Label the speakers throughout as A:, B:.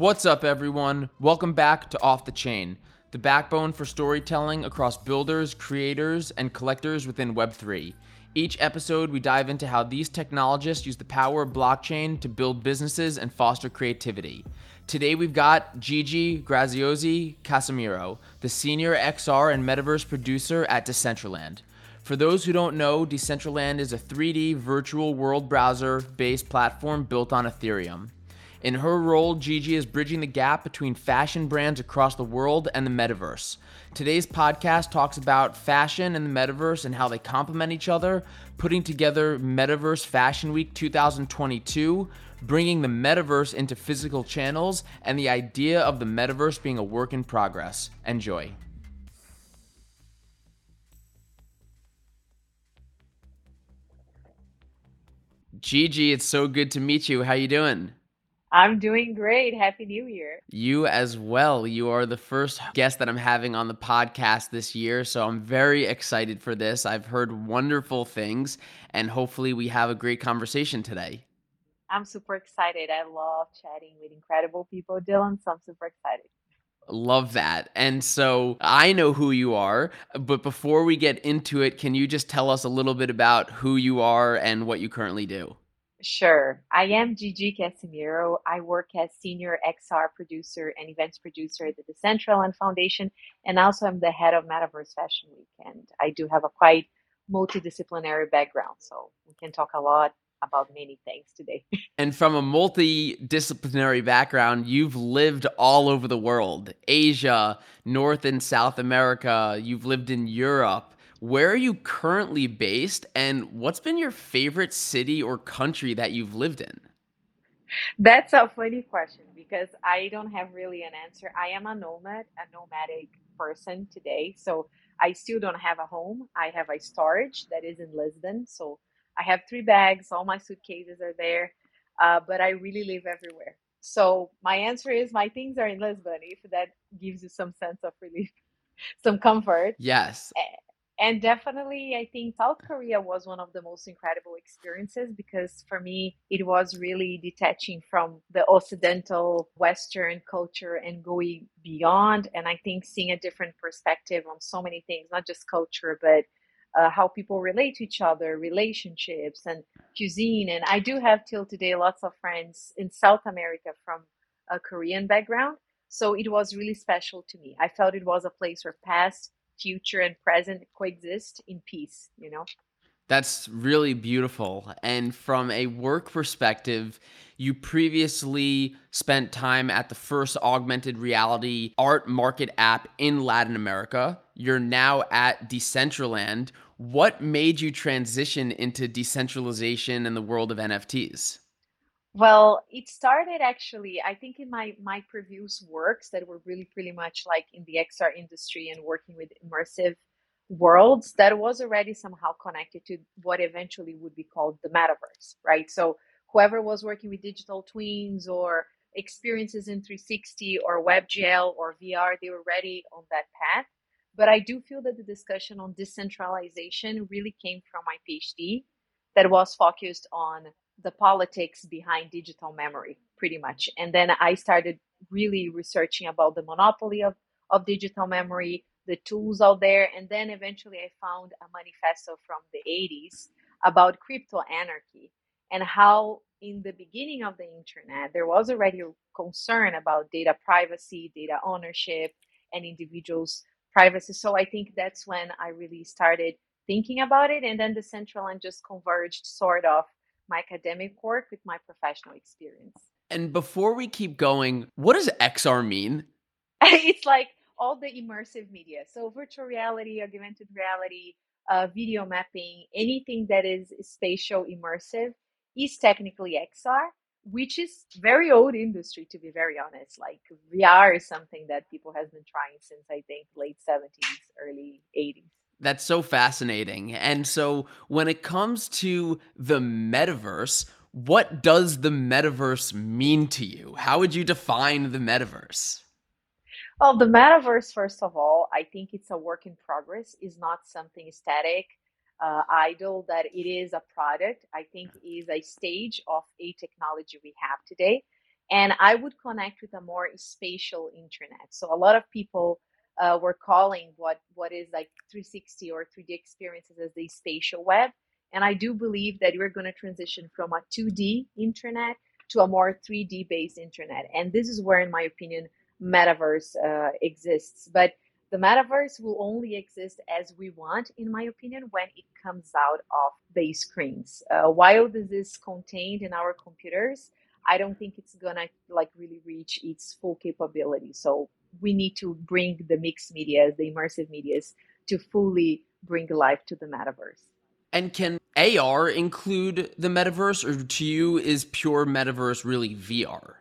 A: What's up, everyone? Welcome back to Off the Chain, the backbone for storytelling across builders, creators, and collectors within Web3. Each episode, we dive into how these technologists use the power of blockchain to build businesses and foster creativity. Today, we've got Gigi Graziosi Casimiro, the senior XR and metaverse producer at Decentraland. For those who don't know, Decentraland is a 3D virtual world browser based platform built on Ethereum. In her role, Gigi is bridging the gap between fashion brands across the world and the metaverse. Today's podcast talks about fashion and the metaverse and how they complement each other, putting together Metaverse Fashion Week 2022, bringing the metaverse into physical channels, and the idea of the metaverse being a work in progress. Enjoy. Gigi, it's so good to meet you. How you doing?
B: I'm doing great. Happy New Year.
A: You as well. You are the first guest that I'm having on the podcast this year. So I'm very excited for this. I've heard wonderful things, and hopefully, we have a great conversation today.
B: I'm super excited. I love chatting with incredible people, Dylan. So I'm super excited.
A: Love that. And so I know who you are, but before we get into it, can you just tell us a little bit about who you are and what you currently do?
B: Sure. I am Gigi Casimiro. I work as senior XR producer and events producer at the Decentraland Foundation, and also I'm the head of Metaverse Fashion Week. And I do have a quite multidisciplinary background, so we can talk a lot about many things today.
A: and from a multidisciplinary background, you've lived all over the world Asia, North and South America, you've lived in Europe. Where are you currently based, and what's been your favorite city or country that you've lived in?
B: That's a funny question because I don't have really an answer. I am a nomad, a nomadic person today. So I still don't have a home. I have a storage that is in Lisbon. So I have three bags, all my suitcases are there, uh, but I really live everywhere. So my answer is my things are in Lisbon, if that gives you some sense of relief, some comfort.
A: Yes
B: and definitely i think south korea was one of the most incredible experiences because for me it was really detaching from the occidental western culture and going beyond. And i think seeing a different perspective on so many things not just culture but uh, how people relate to each other relationships and cuisine. And i do have till today lots of friends in south america from a korean background. So it was really special to me. I felt it was a place where past future and present coexist in peace, you know?
A: That's really beautiful. And from a work perspective, you previously spent time at the first augmented reality art market app in Latin America. You're now at Decentraland. What made you transition into decentralization and the world of NFTs?
B: Well, it started actually, I think, in my my previous works that were really pretty much like in the XR industry and working with immersive worlds that was already somehow connected to what eventually would be called the metaverse, right? So whoever was working with digital twins or experiences in 360 or WebGL or VR, they were ready on that path. But I do feel that the discussion on decentralization really came from my PhD that was focused on the politics behind digital memory pretty much. And then i started really researching about the monopoly of, of digital memory the tools out there and then eventually i found a manifesto from the 80s about crypto anarchy and how in the beginning of the internet there was already concern about data privacy data ownership and individuals privacy. So i think that's when i really started thinking about it. And then Decentraland just converged sort of my academic work with my professional experience.
A: And before we keep going, what does XR mean?
B: it's like all the immersive media. So virtual reality, augmented reality, uh, video mapping, anything that is spatial immersive is technically XR, which is very old industry to be very honest. Like VR is something that people has been trying since I think late 70s, early 80s.
A: That's so fascinating. And so when it comes to the metaverse, what does the metaverse mean to you? How would you define the metaverse?
B: Well, the metaverse, first of all, I think it's a work in progress, is not something static, uh, idle, that it is a product. I think is a stage of a technology we have today. and I would connect with a more spatial internet. So a lot of people uh, were calling what what is like 360 or 3D experiences as the spatial web. And I do believe that we're going to transition from a 2D internet to a more 3D based internet. And this is where, in my opinion, metaverse uh, exists. But the metaverse will only exist as we want, in my opinion, when it comes out of the screens. Uh, while this is contained in our computers, I don't think it's gonna like really reach its full capability. So we need to bring the mixed media, the immersive medias, to fully bring life to the metaverse.
A: And can AR include the metaverse, or to you is pure metaverse really VR?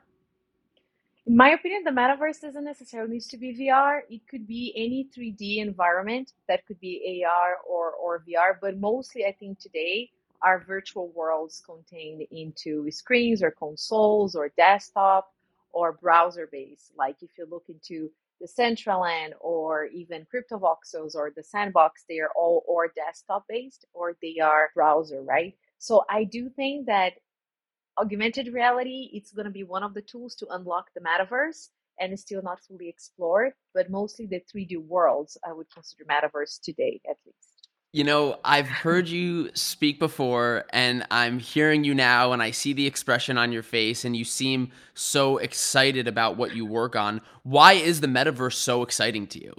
B: In my opinion, the metaverse doesn't necessarily need to be VR. It could be any 3D environment that could be AR or, or VR, but mostly I think today are virtual worlds contained into screens or consoles or desktop or browser based. Like if you look into Decentraland or even CryptoVoxels or the Sandbox, they are all or desktop based or they are browser, right? So I do think that augmented reality it's going to be one of the tools to unlock the metaverse and still not fully explored, but mostly the 3D worlds I would consider metaverse today at least.
A: You know, I've heard you speak before, and I'm hearing you now, and I see the expression on your face, and you seem so excited about what you work on. Why is the metaverse so exciting to you?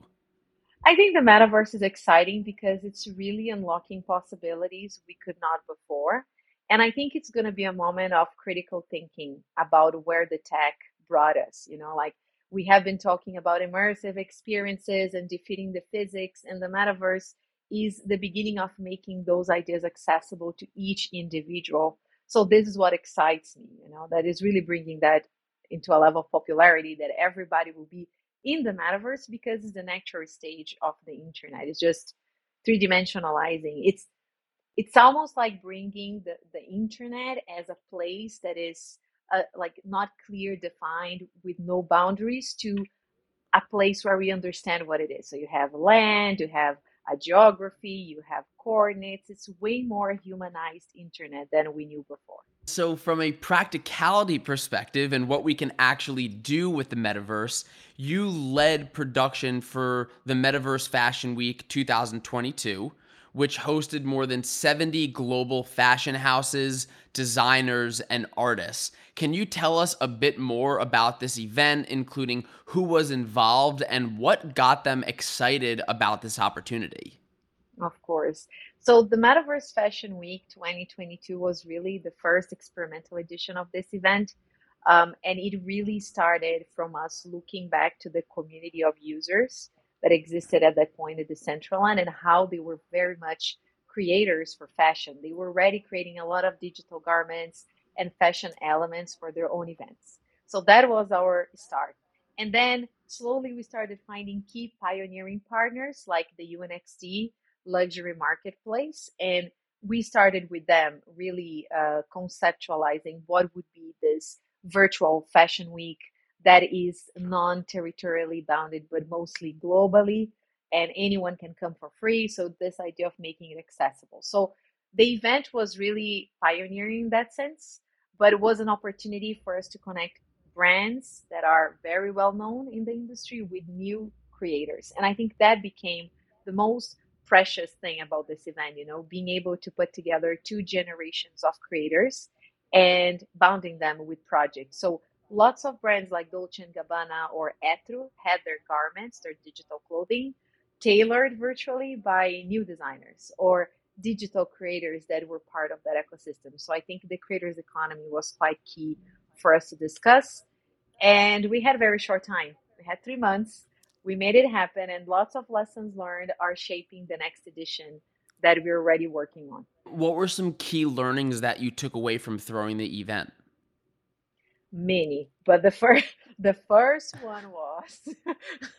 B: I think the metaverse is exciting because it's really unlocking possibilities we could not before. And I think it's going to be a moment of critical thinking about where the tech brought us. You know, like we have been talking about immersive experiences and defeating the physics, and the metaverse is the beginning of making those ideas accessible to each individual. So this is what excites me, you know, that is really bringing that into a level of popularity that everybody will be in the metaverse because it's the natural stage of the internet. It's just three dimensionalizing. It's it's almost like bringing the, the internet as a place that is uh, like not clear defined with no boundaries to a place where we understand what it is. So you have land, you have a geography, you have coordinates. It's way more humanized internet than we knew before.
A: So, from a practicality perspective and what we can actually do with the metaverse, you led production for the Metaverse Fashion Week 2022, which hosted more than 70 global fashion houses, designers, and artists. Can you tell us a bit more about this event, including who was involved and what got them excited about this opportunity?
B: Of course. So, the Metaverse Fashion Week 2022 was really the first experimental edition of this event. Um, and it really started from us looking back to the community of users that existed at that point at Decentraland and how they were very much creators for fashion. They were already creating a lot of digital garments and fashion elements for their own events. So that was our start. And then slowly we started finding key pioneering partners like the UNXD luxury marketplace. And we started with them really uh, conceptualizing what would be this virtual fashion week that is non-territorially bounded but mostly globally and anyone can come for free. So this idea of making it accessible. So the event was really pioneering in that sense but it was an opportunity for us to connect brands that are very well known in the industry with new creators. And i think that became the most precious thing about this event you know being able to put together two generations of creators and bounding them with projects. So lots of brands like Dolce & Gabbana or Etro had their garments, their digital clothing, tailored virtually by new designers or digital creators that were part of that ecosystem. So I think the creators economy was quite key for us to discuss. And we had a very short time. We had three months. We made it happen, and lots of lessons learned are shaping the next edition that we're already working on.
A: What were some key learnings that you took away from throwing the event?
B: Many but the first the first one was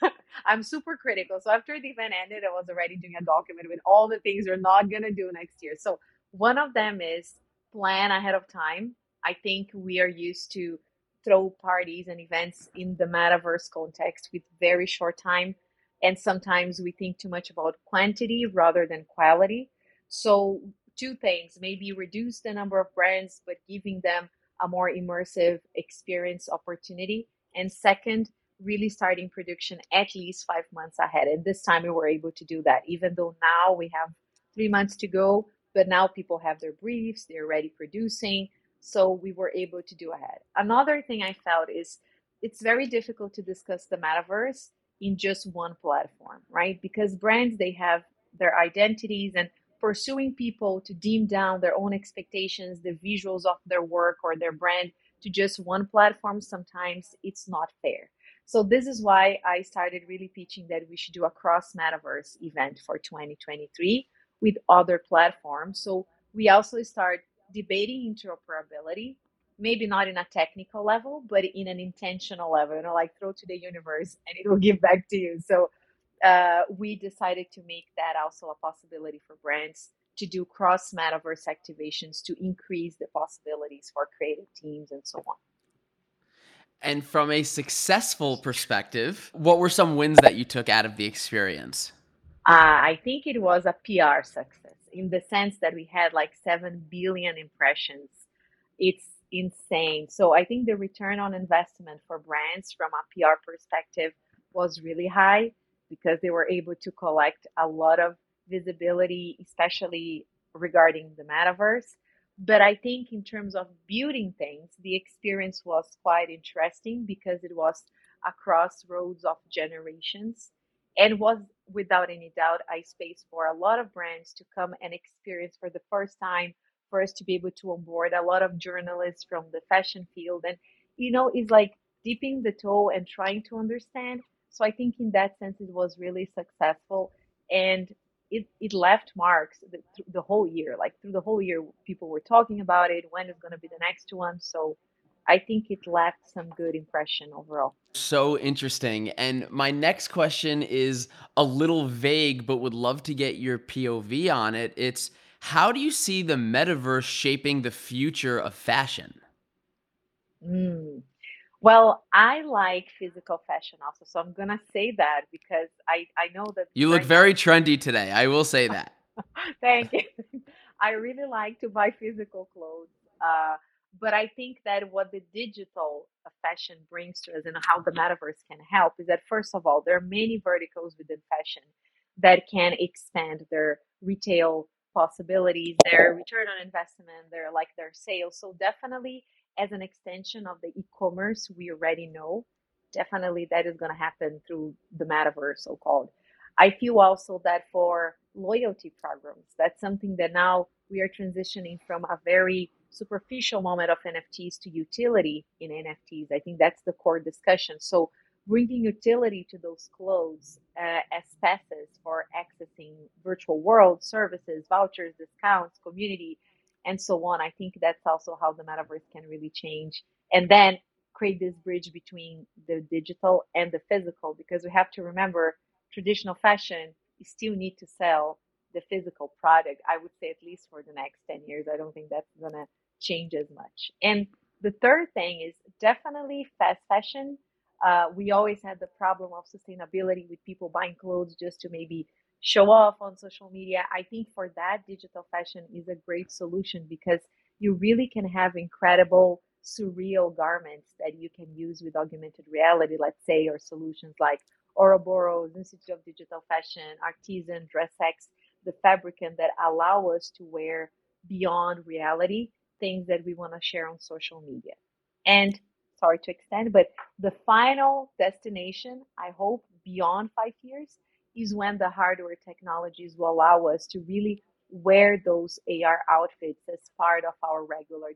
B: i'm super critical. So after the event ended i was already doing a document with all the things we're not going to do next year. So one of them is plan ahead of time. I think we are used to throw parties and events in the metaverse context with very short time and sometimes we think too much about quantity rather than quality. So two things maybe reduce the number of brands but giving them a more immersive experience opportunity. And second, really starting production at least five months ahead. And this time we were able to do that, even though now we have three months to go, but now people have their briefs, they're already producing. So we were able to do ahead. Another thing I felt is it's very difficult to discuss the metaverse in just one platform, right? Because brands, they have their identities and pursuing people to dim down their own expectations, the visuals of their work or their brand to just one platform, sometimes it's not fair. So this is why I started really pitching that we should do a cross metaverse event for 2023 with other platforms. So we also start debating interoperability, maybe not in a technical level, but in an intentional level, you know, like throw to the universe and it will give back to you. So uh, we decided to make that also a possibility for brands to do cross metaverse activations to increase the possibilities for creative teams and so on.
A: And from a successful perspective, what were some wins that you took out of the experience?
B: Uh, I think it was a PR success in the sense that we had like 7 billion impressions. It's insane. So I think the return on investment for brands from a PR perspective was really high because they were able to collect a lot of visibility, especially regarding the metaverse. But I think in terms of building things, the experience was quite interesting because it was a crossroads of generations and was without any doubt a space for a lot of brands to come and experience for the first time for us to be able to onboard a lot of journalists from the fashion field and you know it's like dipping the toe and trying to understand so I think in that sense, it was really successful. And it, it left marks the, the whole year. Like through the whole year, people were talking about it. When is going to be the next one? So I think it left some good impression overall.
A: So interesting. And my next question is a little vague, but would love to get your POV on it. It's how do you see the metaverse shaping the future of fashion?
B: Mm, well, I like physical fashion also, so I'm gonna say that because I I know that
A: You look very
B: now.
A: trendy today. I will say that.
B: Thank you. I really like to buy physical clothes, uh, but I think that what the digital uh, fashion brings to us and how the metaverse can help is that first of all, there are many verticals within fashion that can expand their retail possibilities, their return on investment, their like their sales. So definitely as an extension of the e-commerce we already know definitely that is going to happen through the metaverse so called i feel also that for loyalty programs that's something that now we are transitioning from a very superficial moment of nfts to utility in nfts i think that's the core discussion. So bringing utility to those clothes uh, as passes for accessing virtual world services vouchers discounts community and so on. I think that's also how the metaverse can really change and then create this bridge between the digital and the physical because we have to remember traditional fashion, you still need to sell the physical product. I would say at least for the next 10 years. I don't think that's going to change as much. And the third thing is definitely fast fashion. Uh, we always had the problem of sustainability with people buying clothes just to maybe show off on social media. I think for that, digital fashion is a great solution because you really can have incredible, surreal garments that you can use with augmented reality, let's say, or solutions like Auroboros, Institute of Digital Fashion, Artisan, DressX, the Fabricant that allow us to wear beyond reality things that we want to share on social media. And sorry to extend, but the final destination, I hope, beyond five years is when the hardware technologies will allow us to really wear those AR outfits as part of our regular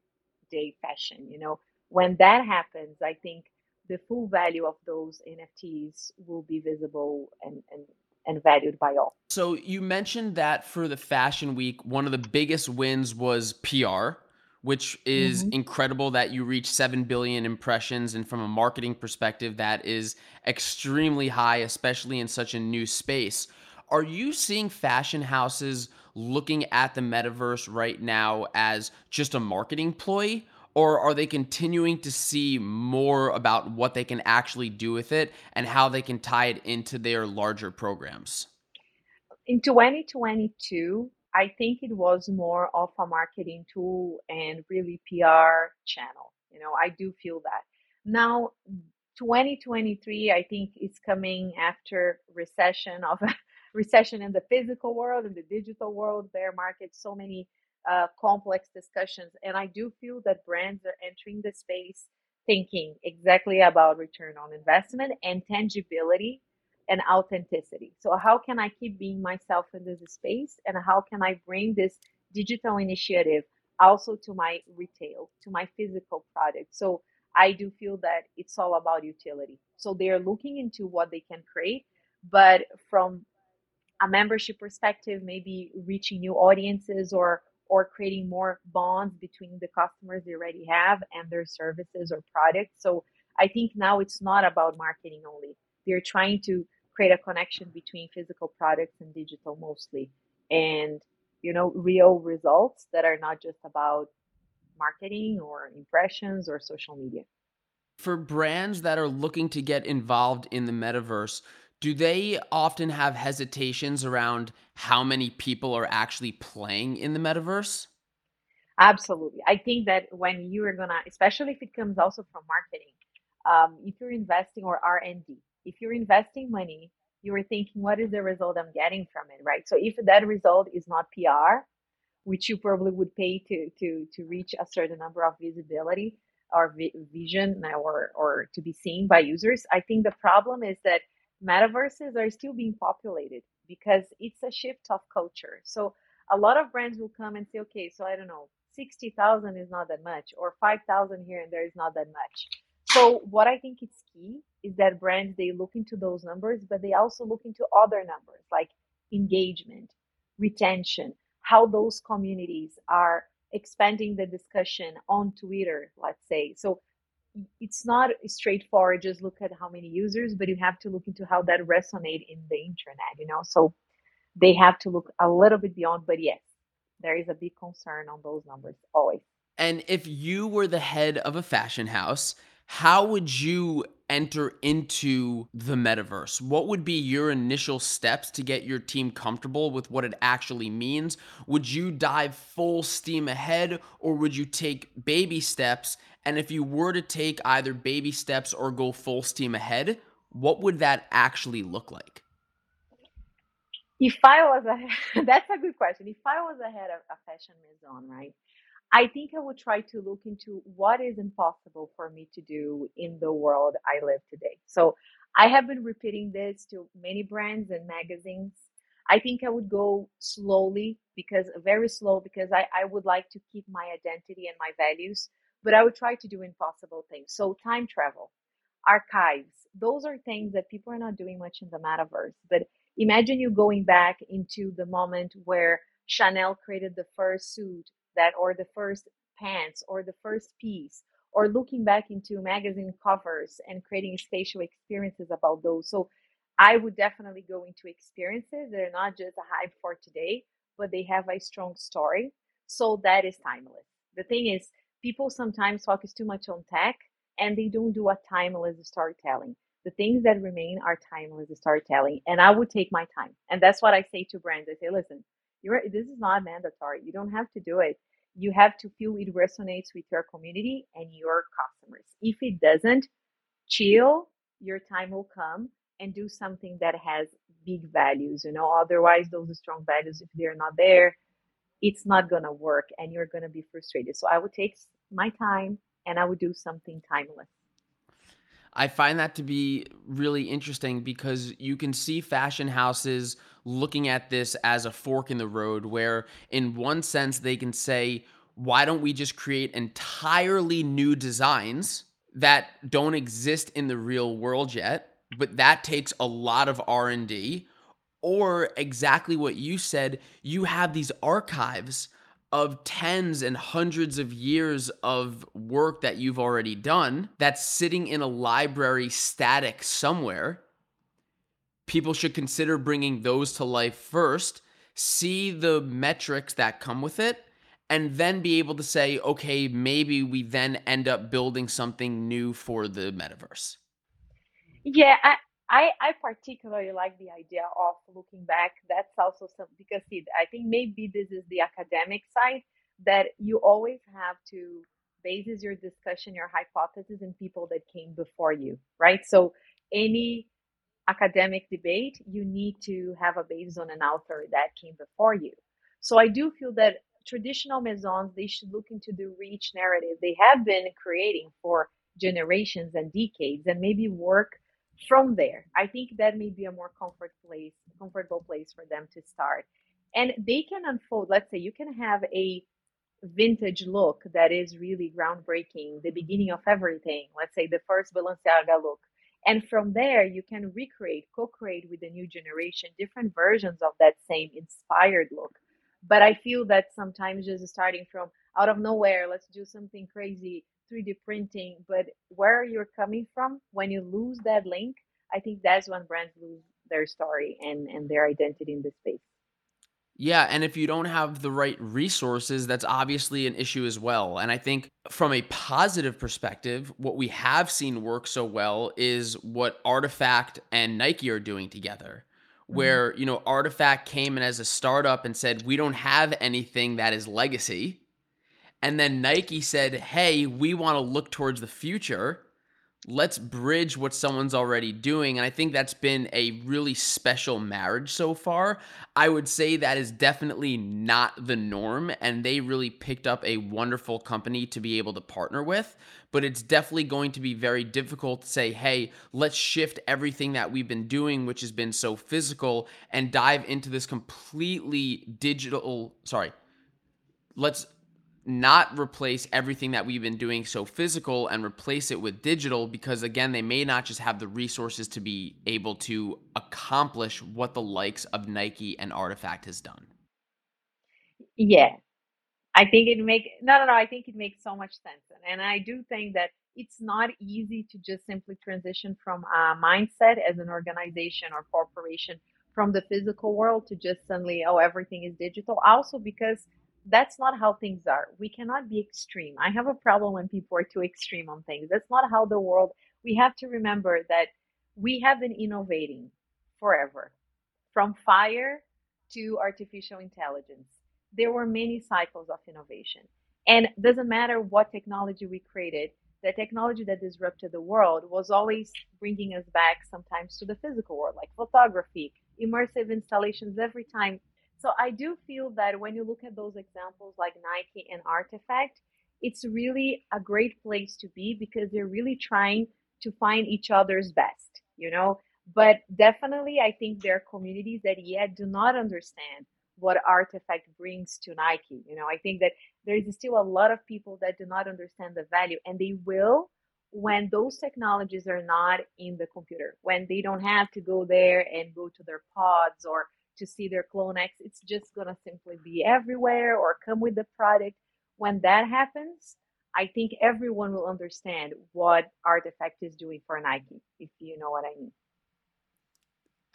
B: day fashion. You know, when that happens, I think the full value of those NFTs will be visible and, and, and valued by all.
A: So you mentioned that for the fashion week, one of the biggest wins was PR which is mm-hmm. incredible that you reach 7 billion impressions and from a marketing perspective that is extremely high especially in such a new space are you seeing fashion houses looking at the metaverse right now as just a marketing ploy or are they continuing to see more about what they can actually do with it and how they can tie it into their larger programs
B: in 2022 I think it was more of a marketing tool and really PR channel. You know, I do feel that. Now, 2023, I think it's coming after recession of recession in the physical world and the digital world, bear market, so many uh, complex discussions. And I do feel that brands are entering the space thinking exactly about return on investment and tangibility and authenticity. So, how can I keep being myself in this space? And how can I bring this digital initiative also to my retail, to my physical product? So, I do feel that it's all about utility. So, they're looking into what they can create, but from a membership perspective, maybe reaching new audiences or or creating more bonds between the customers they already have and their services or products. So I think now it's not about marketing only. They're trying to create a connection between physical products and digital mostly and you know real results that are not just about marketing or impressions or social media.
A: For brands that are looking to get involved in the metaverse, do they often have hesitations around how many people are actually playing in the metaverse?
B: Absolutely. I think that when you are gonna, especially if it comes also from marketing, um, if you're investing or R and D, if you're investing money, you are thinking, what is the result I'm getting from it, right? So if that result is not PR, which you probably would pay to to to reach a certain number of visibility or vi- vision or or to be seen by users, I think the problem is that metaverses are still being populated because it's a shift of culture. So a lot of brands will come and say, okay, so I don't know, 60,000 is not that much, or 5,000 here and there is not that much. So what I think is key is that brands they look into those numbers, but they also look into other numbers like engagement, retention, how those communities are expanding the discussion on Twitter, let's say. So it's not straightforward just look at how many users but you have to look into how that resonate in the internet you know so they have to look a little bit beyond but yes there is a big concern on those numbers always
A: and if you were the head of a fashion house how would you enter into the metaverse? What would be your initial steps to get your team comfortable with what it actually means? Would you dive full steam ahead or would you take baby steps and if you were to take either baby steps or go full steam ahead, what would that actually look like?
B: If I was a, that's a good question. If I was ahead of a fashion maison, right? I think I would try to look into what is impossible for me to do in the world I live today. So I have been repeating this to many brands and magazines. I think I would go slowly because very slow because I, I would like to keep my identity and my values but I would try to do impossible things. So time travel, archives, those are things that people are not doing much in the metaverse. But imagine you going back into the moment where Chanel created the first suit that or the first pants or the first piece or looking back into magazine covers and creating spatial experiences about those. So I would definitely go into experiences that are not just a hype for today, but they have a strong story. So that is timeless. The thing is, people sometimes focus too much on tech and they don't do a timeless storytelling. The things that remain are timeless storytelling. And I would take my time. And that's what I say to brands. I say, listen, you're, this is not mandatory. You don't have to do it. You have to feel it resonates with your community and your customers. If it doesn't, chill, your time will come and do something that has big values, you know. Otherwise, those strong values, if they're not there, it's not gonna work and you're gonna be frustrated. So I would take my time and I would do something timeless.
A: I find that to be really interesting because you can see fashion houses looking at this as a fork in the road, where in one sense they can say, why don't we just create entirely new designs that don't exist in the real world yet? But that takes a lot of R&D or exactly what you said, you have these archives of tens and hundreds of years of work that you've already done that's sitting in a library static somewhere. People should consider bringing those to life first, see the metrics that come with it, and then be able to say, okay, maybe we then end up building something new for the metaverse.
B: Yeah, I, I, I particularly like the idea of looking back. That's also some because see, I think maybe this is the academic side that you always have to bases your discussion, your hypothesis in people that came before you, right? So any academic debate, you need to have a basis on an author that came before you. So I do feel that traditional maisons they should look into the rich narrative they have been creating for generations and decades and maybe work from there. I think that may be a more comfort place, comfortable place for them to start. And they can unfold, let's say you can have a vintage look that is really groundbreaking, the beginning of everything. Let's say the first Balenciaga look. And from there, you can recreate, co create with the new generation different versions of that same inspired look. But I feel that sometimes just starting from out of nowhere, let's do something crazy, 3D printing, but where you're coming from, when you lose that link, I think that's when brands lose their story and, and their identity in the space.
A: Yeah, and if you don't have the right resources, that's obviously an issue as well. And I think from a positive perspective, what we have seen work so well is what Artifact and Nike are doing together. Mm-hmm. Where, you know, Artifact came in as a startup and said, We don't have anything that is legacy. And then Nike said, Hey, we want to look towards the future let's bridge what someone's already doing. And I think that's been a really special marriage so far. I would say that is definitely not the norm. And they really picked up a wonderful company to be able to partner with. But it's definitely going to be very difficult to say, hey, let's shift everything that we've been doing, which has been so physical, and dive into this completely digital. Sorry. Let's not replace everything that we've been doing so physical and replace it with digital because again they may not just have the resources to be able to accomplish what the likes of Nike and Artifact has done.
B: Yeah. I think it make no no no I think it makes so much sense and I do think that it's not easy to just simply transition from a mindset as an organization or corporation from the physical world to just suddenly oh everything is digital also because that's not how things are. We cannot be extreme. I have a problem when people are too extreme on things. That's not how the world, we have to remember that we have been innovating forever from fire to artificial intelligence. There were many cycles of innovation. And doesn't matter what technology we created, the technology that disrupted the world was always bringing us back sometimes to the physical world, like photography, immersive installations every time so I do feel that when you look at those examples like Nike and Artifact, it's really a great place to be because they're really trying to find each other's best, you know. But definitely, I think there are communities that yet do not understand what Artifact brings to Nike. You know, I think that there is still a lot of people that do not understand the value, and they will when those technologies are not in the computer, when they don't have to go there and go to their pods or to see their CloneX. It's just going to simply be everywhere or come with the product. When that happens, I think everyone will understand what Artifact is doing for Nike, if you know what I mean.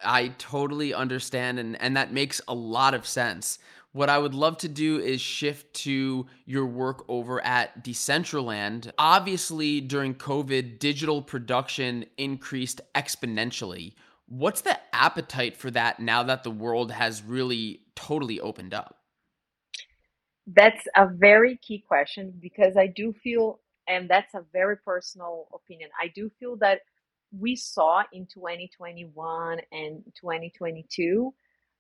A: I totally understand, and, and that makes a lot of sense. What I would love to do is shift to your work over at Decentraland. Obviously, during COVID, digital production increased exponentially. What's the appetite for that now that the world has really totally opened up?
B: That's a very key question because I do feel, and that's a very personal opinion, I do feel that we saw in 2021 and 2022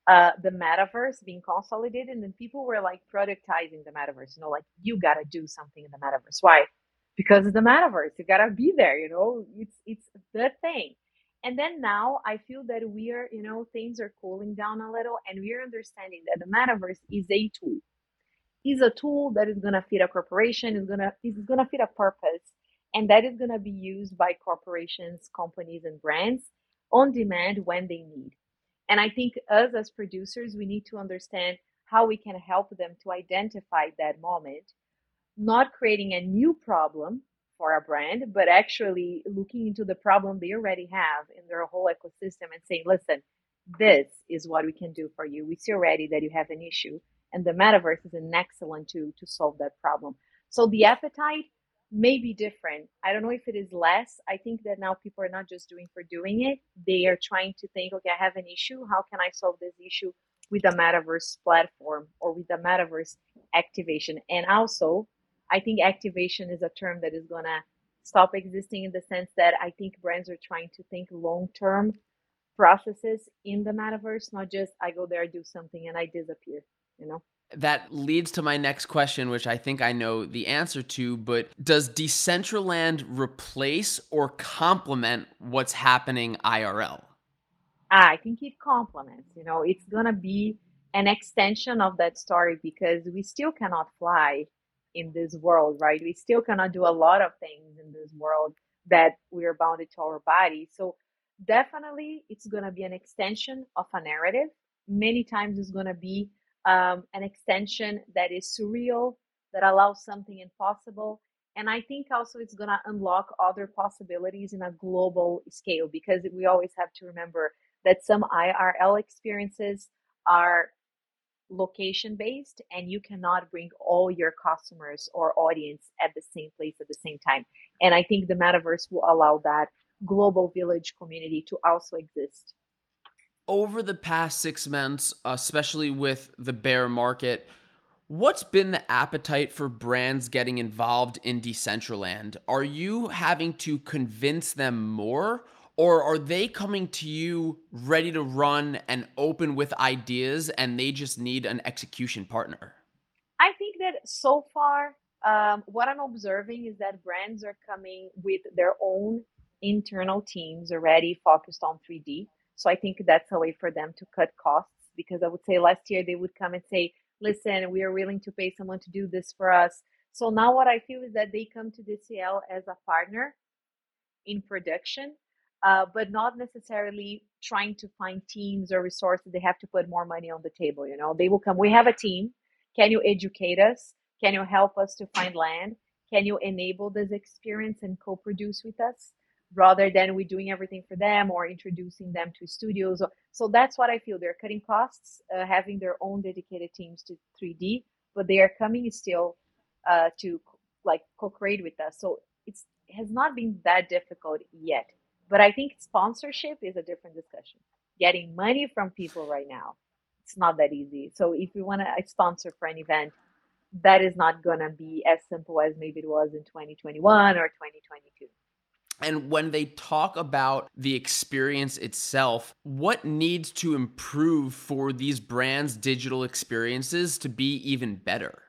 B: uh, the metaverse being consolidated, and then people were like productizing the metaverse. You know, like you gotta do something in the metaverse. Why? Because it's the metaverse. You gotta be there. You know, it's it's the thing. And then now I feel that we are, you know, things are cooling down a little and we are understanding that the metaverse is a tool. Is a tool that is gonna fit a corporation, is gonna is gonna fit a purpose, and that is gonna be used by corporations, companies, and brands on demand when they need. And I think us as producers, we need to understand how we can help them to identify that moment, not creating a new problem for a brand, but actually looking into the problem they already have in their whole ecosystem and saying, listen, this is what we can do for you. We see already that you have an issue, and the metaverse is an excellent tool to solve that problem. So the appetite may be different. I don't know if it is less. I think that now people are not just doing for doing it. They are trying to think, okay, I have an issue. How can I solve this issue with a metaverse platform or with a metaverse activation? And also, I think activation is a term that is going to stop existing in the sense that I think brands are trying to think long term processes in the metaverse, not just I go there, do something, and I disappear, you know?
A: That leads to my next question, which I think I know the answer to, but does Decentraland replace or complement what's happening IRL?
B: Ah, I think it complements, you know, it's going to be an extension of that story because we still cannot fly in this world, right? We still cannot do a lot of things in this world that we are bounded to our body. So definitely it's going to be an extension of a narrative. Many times it's going to be um, an extension that is surreal, that allows something impossible. And I think also it's going to unlock other possibilities in a global scale because we always have to remember that some IRL experiences are location based and you cannot bring all your customers or audience at the same place at the same time. And I think the metaverse will allow that global village community to also exist.
A: Over the past six months, especially with the bear market, what's been the appetite for brands getting involved in Decentraland? Are you having to convince them more? Or are they coming to you ready to run and open with ideas and they just need an execution partner?
B: I think that so far, um, what I'm observing is that brands are coming with their own internal teams already focused on 3D. So I think that's a way for them to cut costs because I would say last year they would come and say, listen, we are willing to pay someone to do this for us. So now what I feel is that they come to DCL as a partner in production, uh, but not necessarily trying to find teams or resources. They have to put more money on the table. You know, they will come. We have a team. Can you educate us? Can you help us to find land? Can you enable this experience and co-produce with us? rather than we doing everything for them or introducing them to studios. So that's what I feel. They're cutting costs, uh, having their own dedicated teams to 3D, but they are coming still uh, to like co-create with us. So it's it has not been that difficult yet. But I think sponsorship is a different discussion. Getting money from people right now, it's not that easy. So if you want to uh, sponsor for an event, that is not gonna be as simple as maybe it was in 2021 or 2022.
A: And when they talk about the experience itself, what needs to improve for these brands' digital experiences to be even better?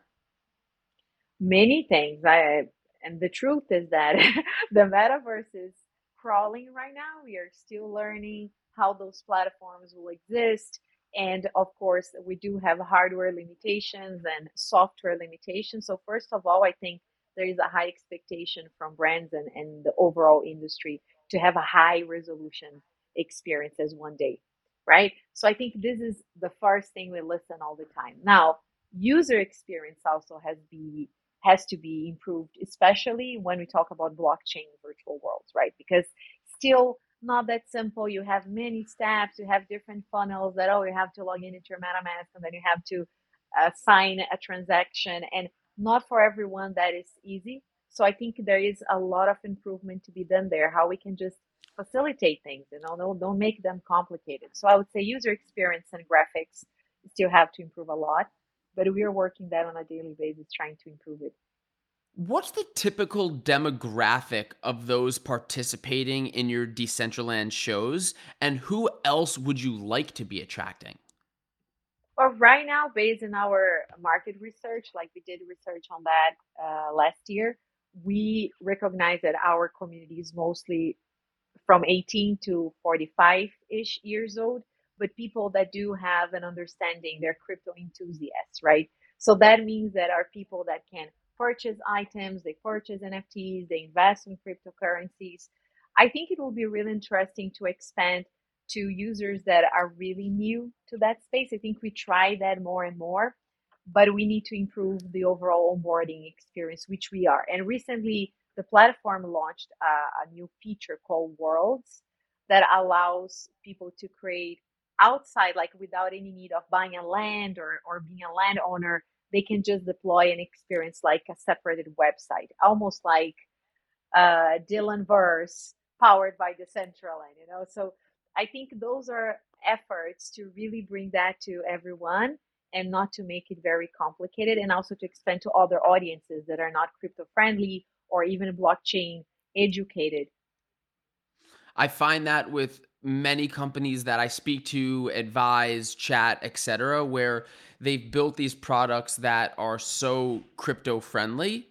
B: Many things. I and the truth is that the metaverse is crawling right now. We are still learning how those platforms will exist. And of course, we do have hardware limitations and software limitations. So, first of all, I think there is a high expectation from brands and, and the overall industry to have a high resolution experiences one day right so i think this is the first thing we listen all the time now user experience also has be has to be improved especially when we talk about blockchain virtual worlds right because still not that simple you have many steps you have different funnels that oh you have to log in into your metamask and then you have to uh, sign a transaction and not for everyone that is easy. So I think there is a lot of improvement to be done there. How we can just facilitate things, you know, don't, don't make them complicated. So I would say user experience and graphics still have to improve a lot, but we are working that on a daily basis, trying to improve it.
A: What's the typical demographic of those participating in your Decentraland shows, and who else would you like to be attracting?
B: Well, right now, based on our market research, like we did research on that uh, last year, we recognize that our community is mostly from 18 to 45 ish years old, but people that do have an understanding, they're crypto enthusiasts, right? So that means that are people that can purchase items, they purchase NFTs, they invest in cryptocurrencies. I think it will be really interesting to expand to users that are really new to that space. I think we try that more and more, but we need to improve the overall onboarding experience, which we are. And recently, the platform launched a, a new feature called Worlds that allows people to create outside, like without any need of buying a land or, or being a landowner. They can just deploy an experience like a separated website, almost like uh, Dylan Verse powered by Decentraland, you know. So I think those are efforts to really bring that to everyone and not to make it very complicated and also to expand to other audiences that are not crypto friendly or even blockchain educated
A: i find that with many companies that i speak to advise chat etc where they've built these products that are so crypto friendly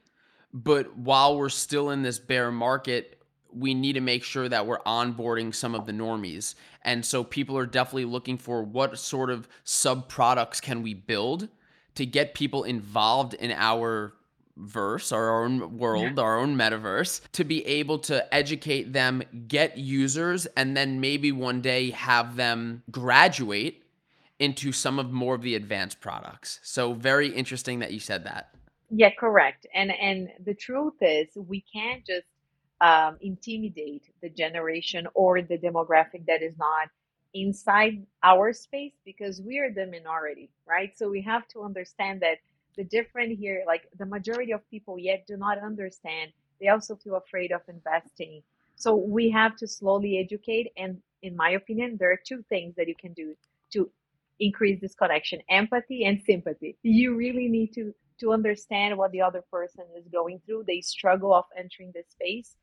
A: but while we're still in this bear market we need to make sure that we're onboarding some of the normies. And so people are definitely looking for what sort of sub products can we build to get people involved in our verse, our own world, yeah. our own metaverse, to be able to educate them, get users, and then maybe one day have them graduate into some of more of the advanced products. So very interesting that you said that.
B: Yeah, correct. And and the truth is we can't just um, intimidate the generation or the demographic that is not inside our space because we are the minority, right? So we have to understand that the different here, like the majority of people yet do not understand. They also feel afraid of investing. So we have to slowly educate. And in my opinion, there are two things that you can do to increase this connection empathy and sympathy. You really need to to understand what the other person is going through. They struggle of entering this space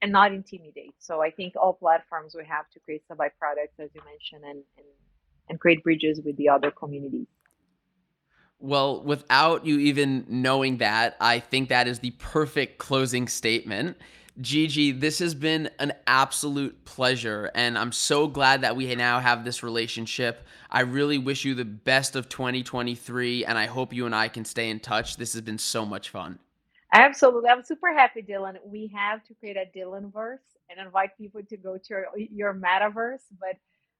B: and not intimidate. So I think all platforms we have to create some byproducts, as you mentioned, and, and, and create bridges with the other communities.
A: Well, without you even knowing that, I think that is the perfect closing statement. Gigi, this has been an absolute pleasure, and I'm so glad that we now have this relationship. I really wish you the best of 2023, and I hope you and I can stay in touch. This has been so much fun.
B: Absolutely. I'm super happy, Dylan. We have to create a Dylanverse and invite people to go to your, your metaverse, but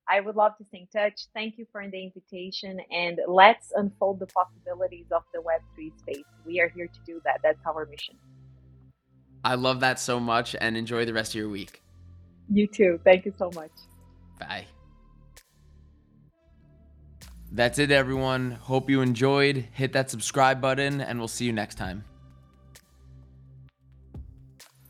B: I would love to stay in touch. Thank you for the invitation and let's unfold the possibilities of the Web3 space. We are here to do that. That's our mission.
A: I love that so much and enjoy the rest of your week.
B: You too. Thank you so much.
A: Bye. That's it, everyone. Hope you enjoyed. Hit that subscribe button, and we'll see you next time.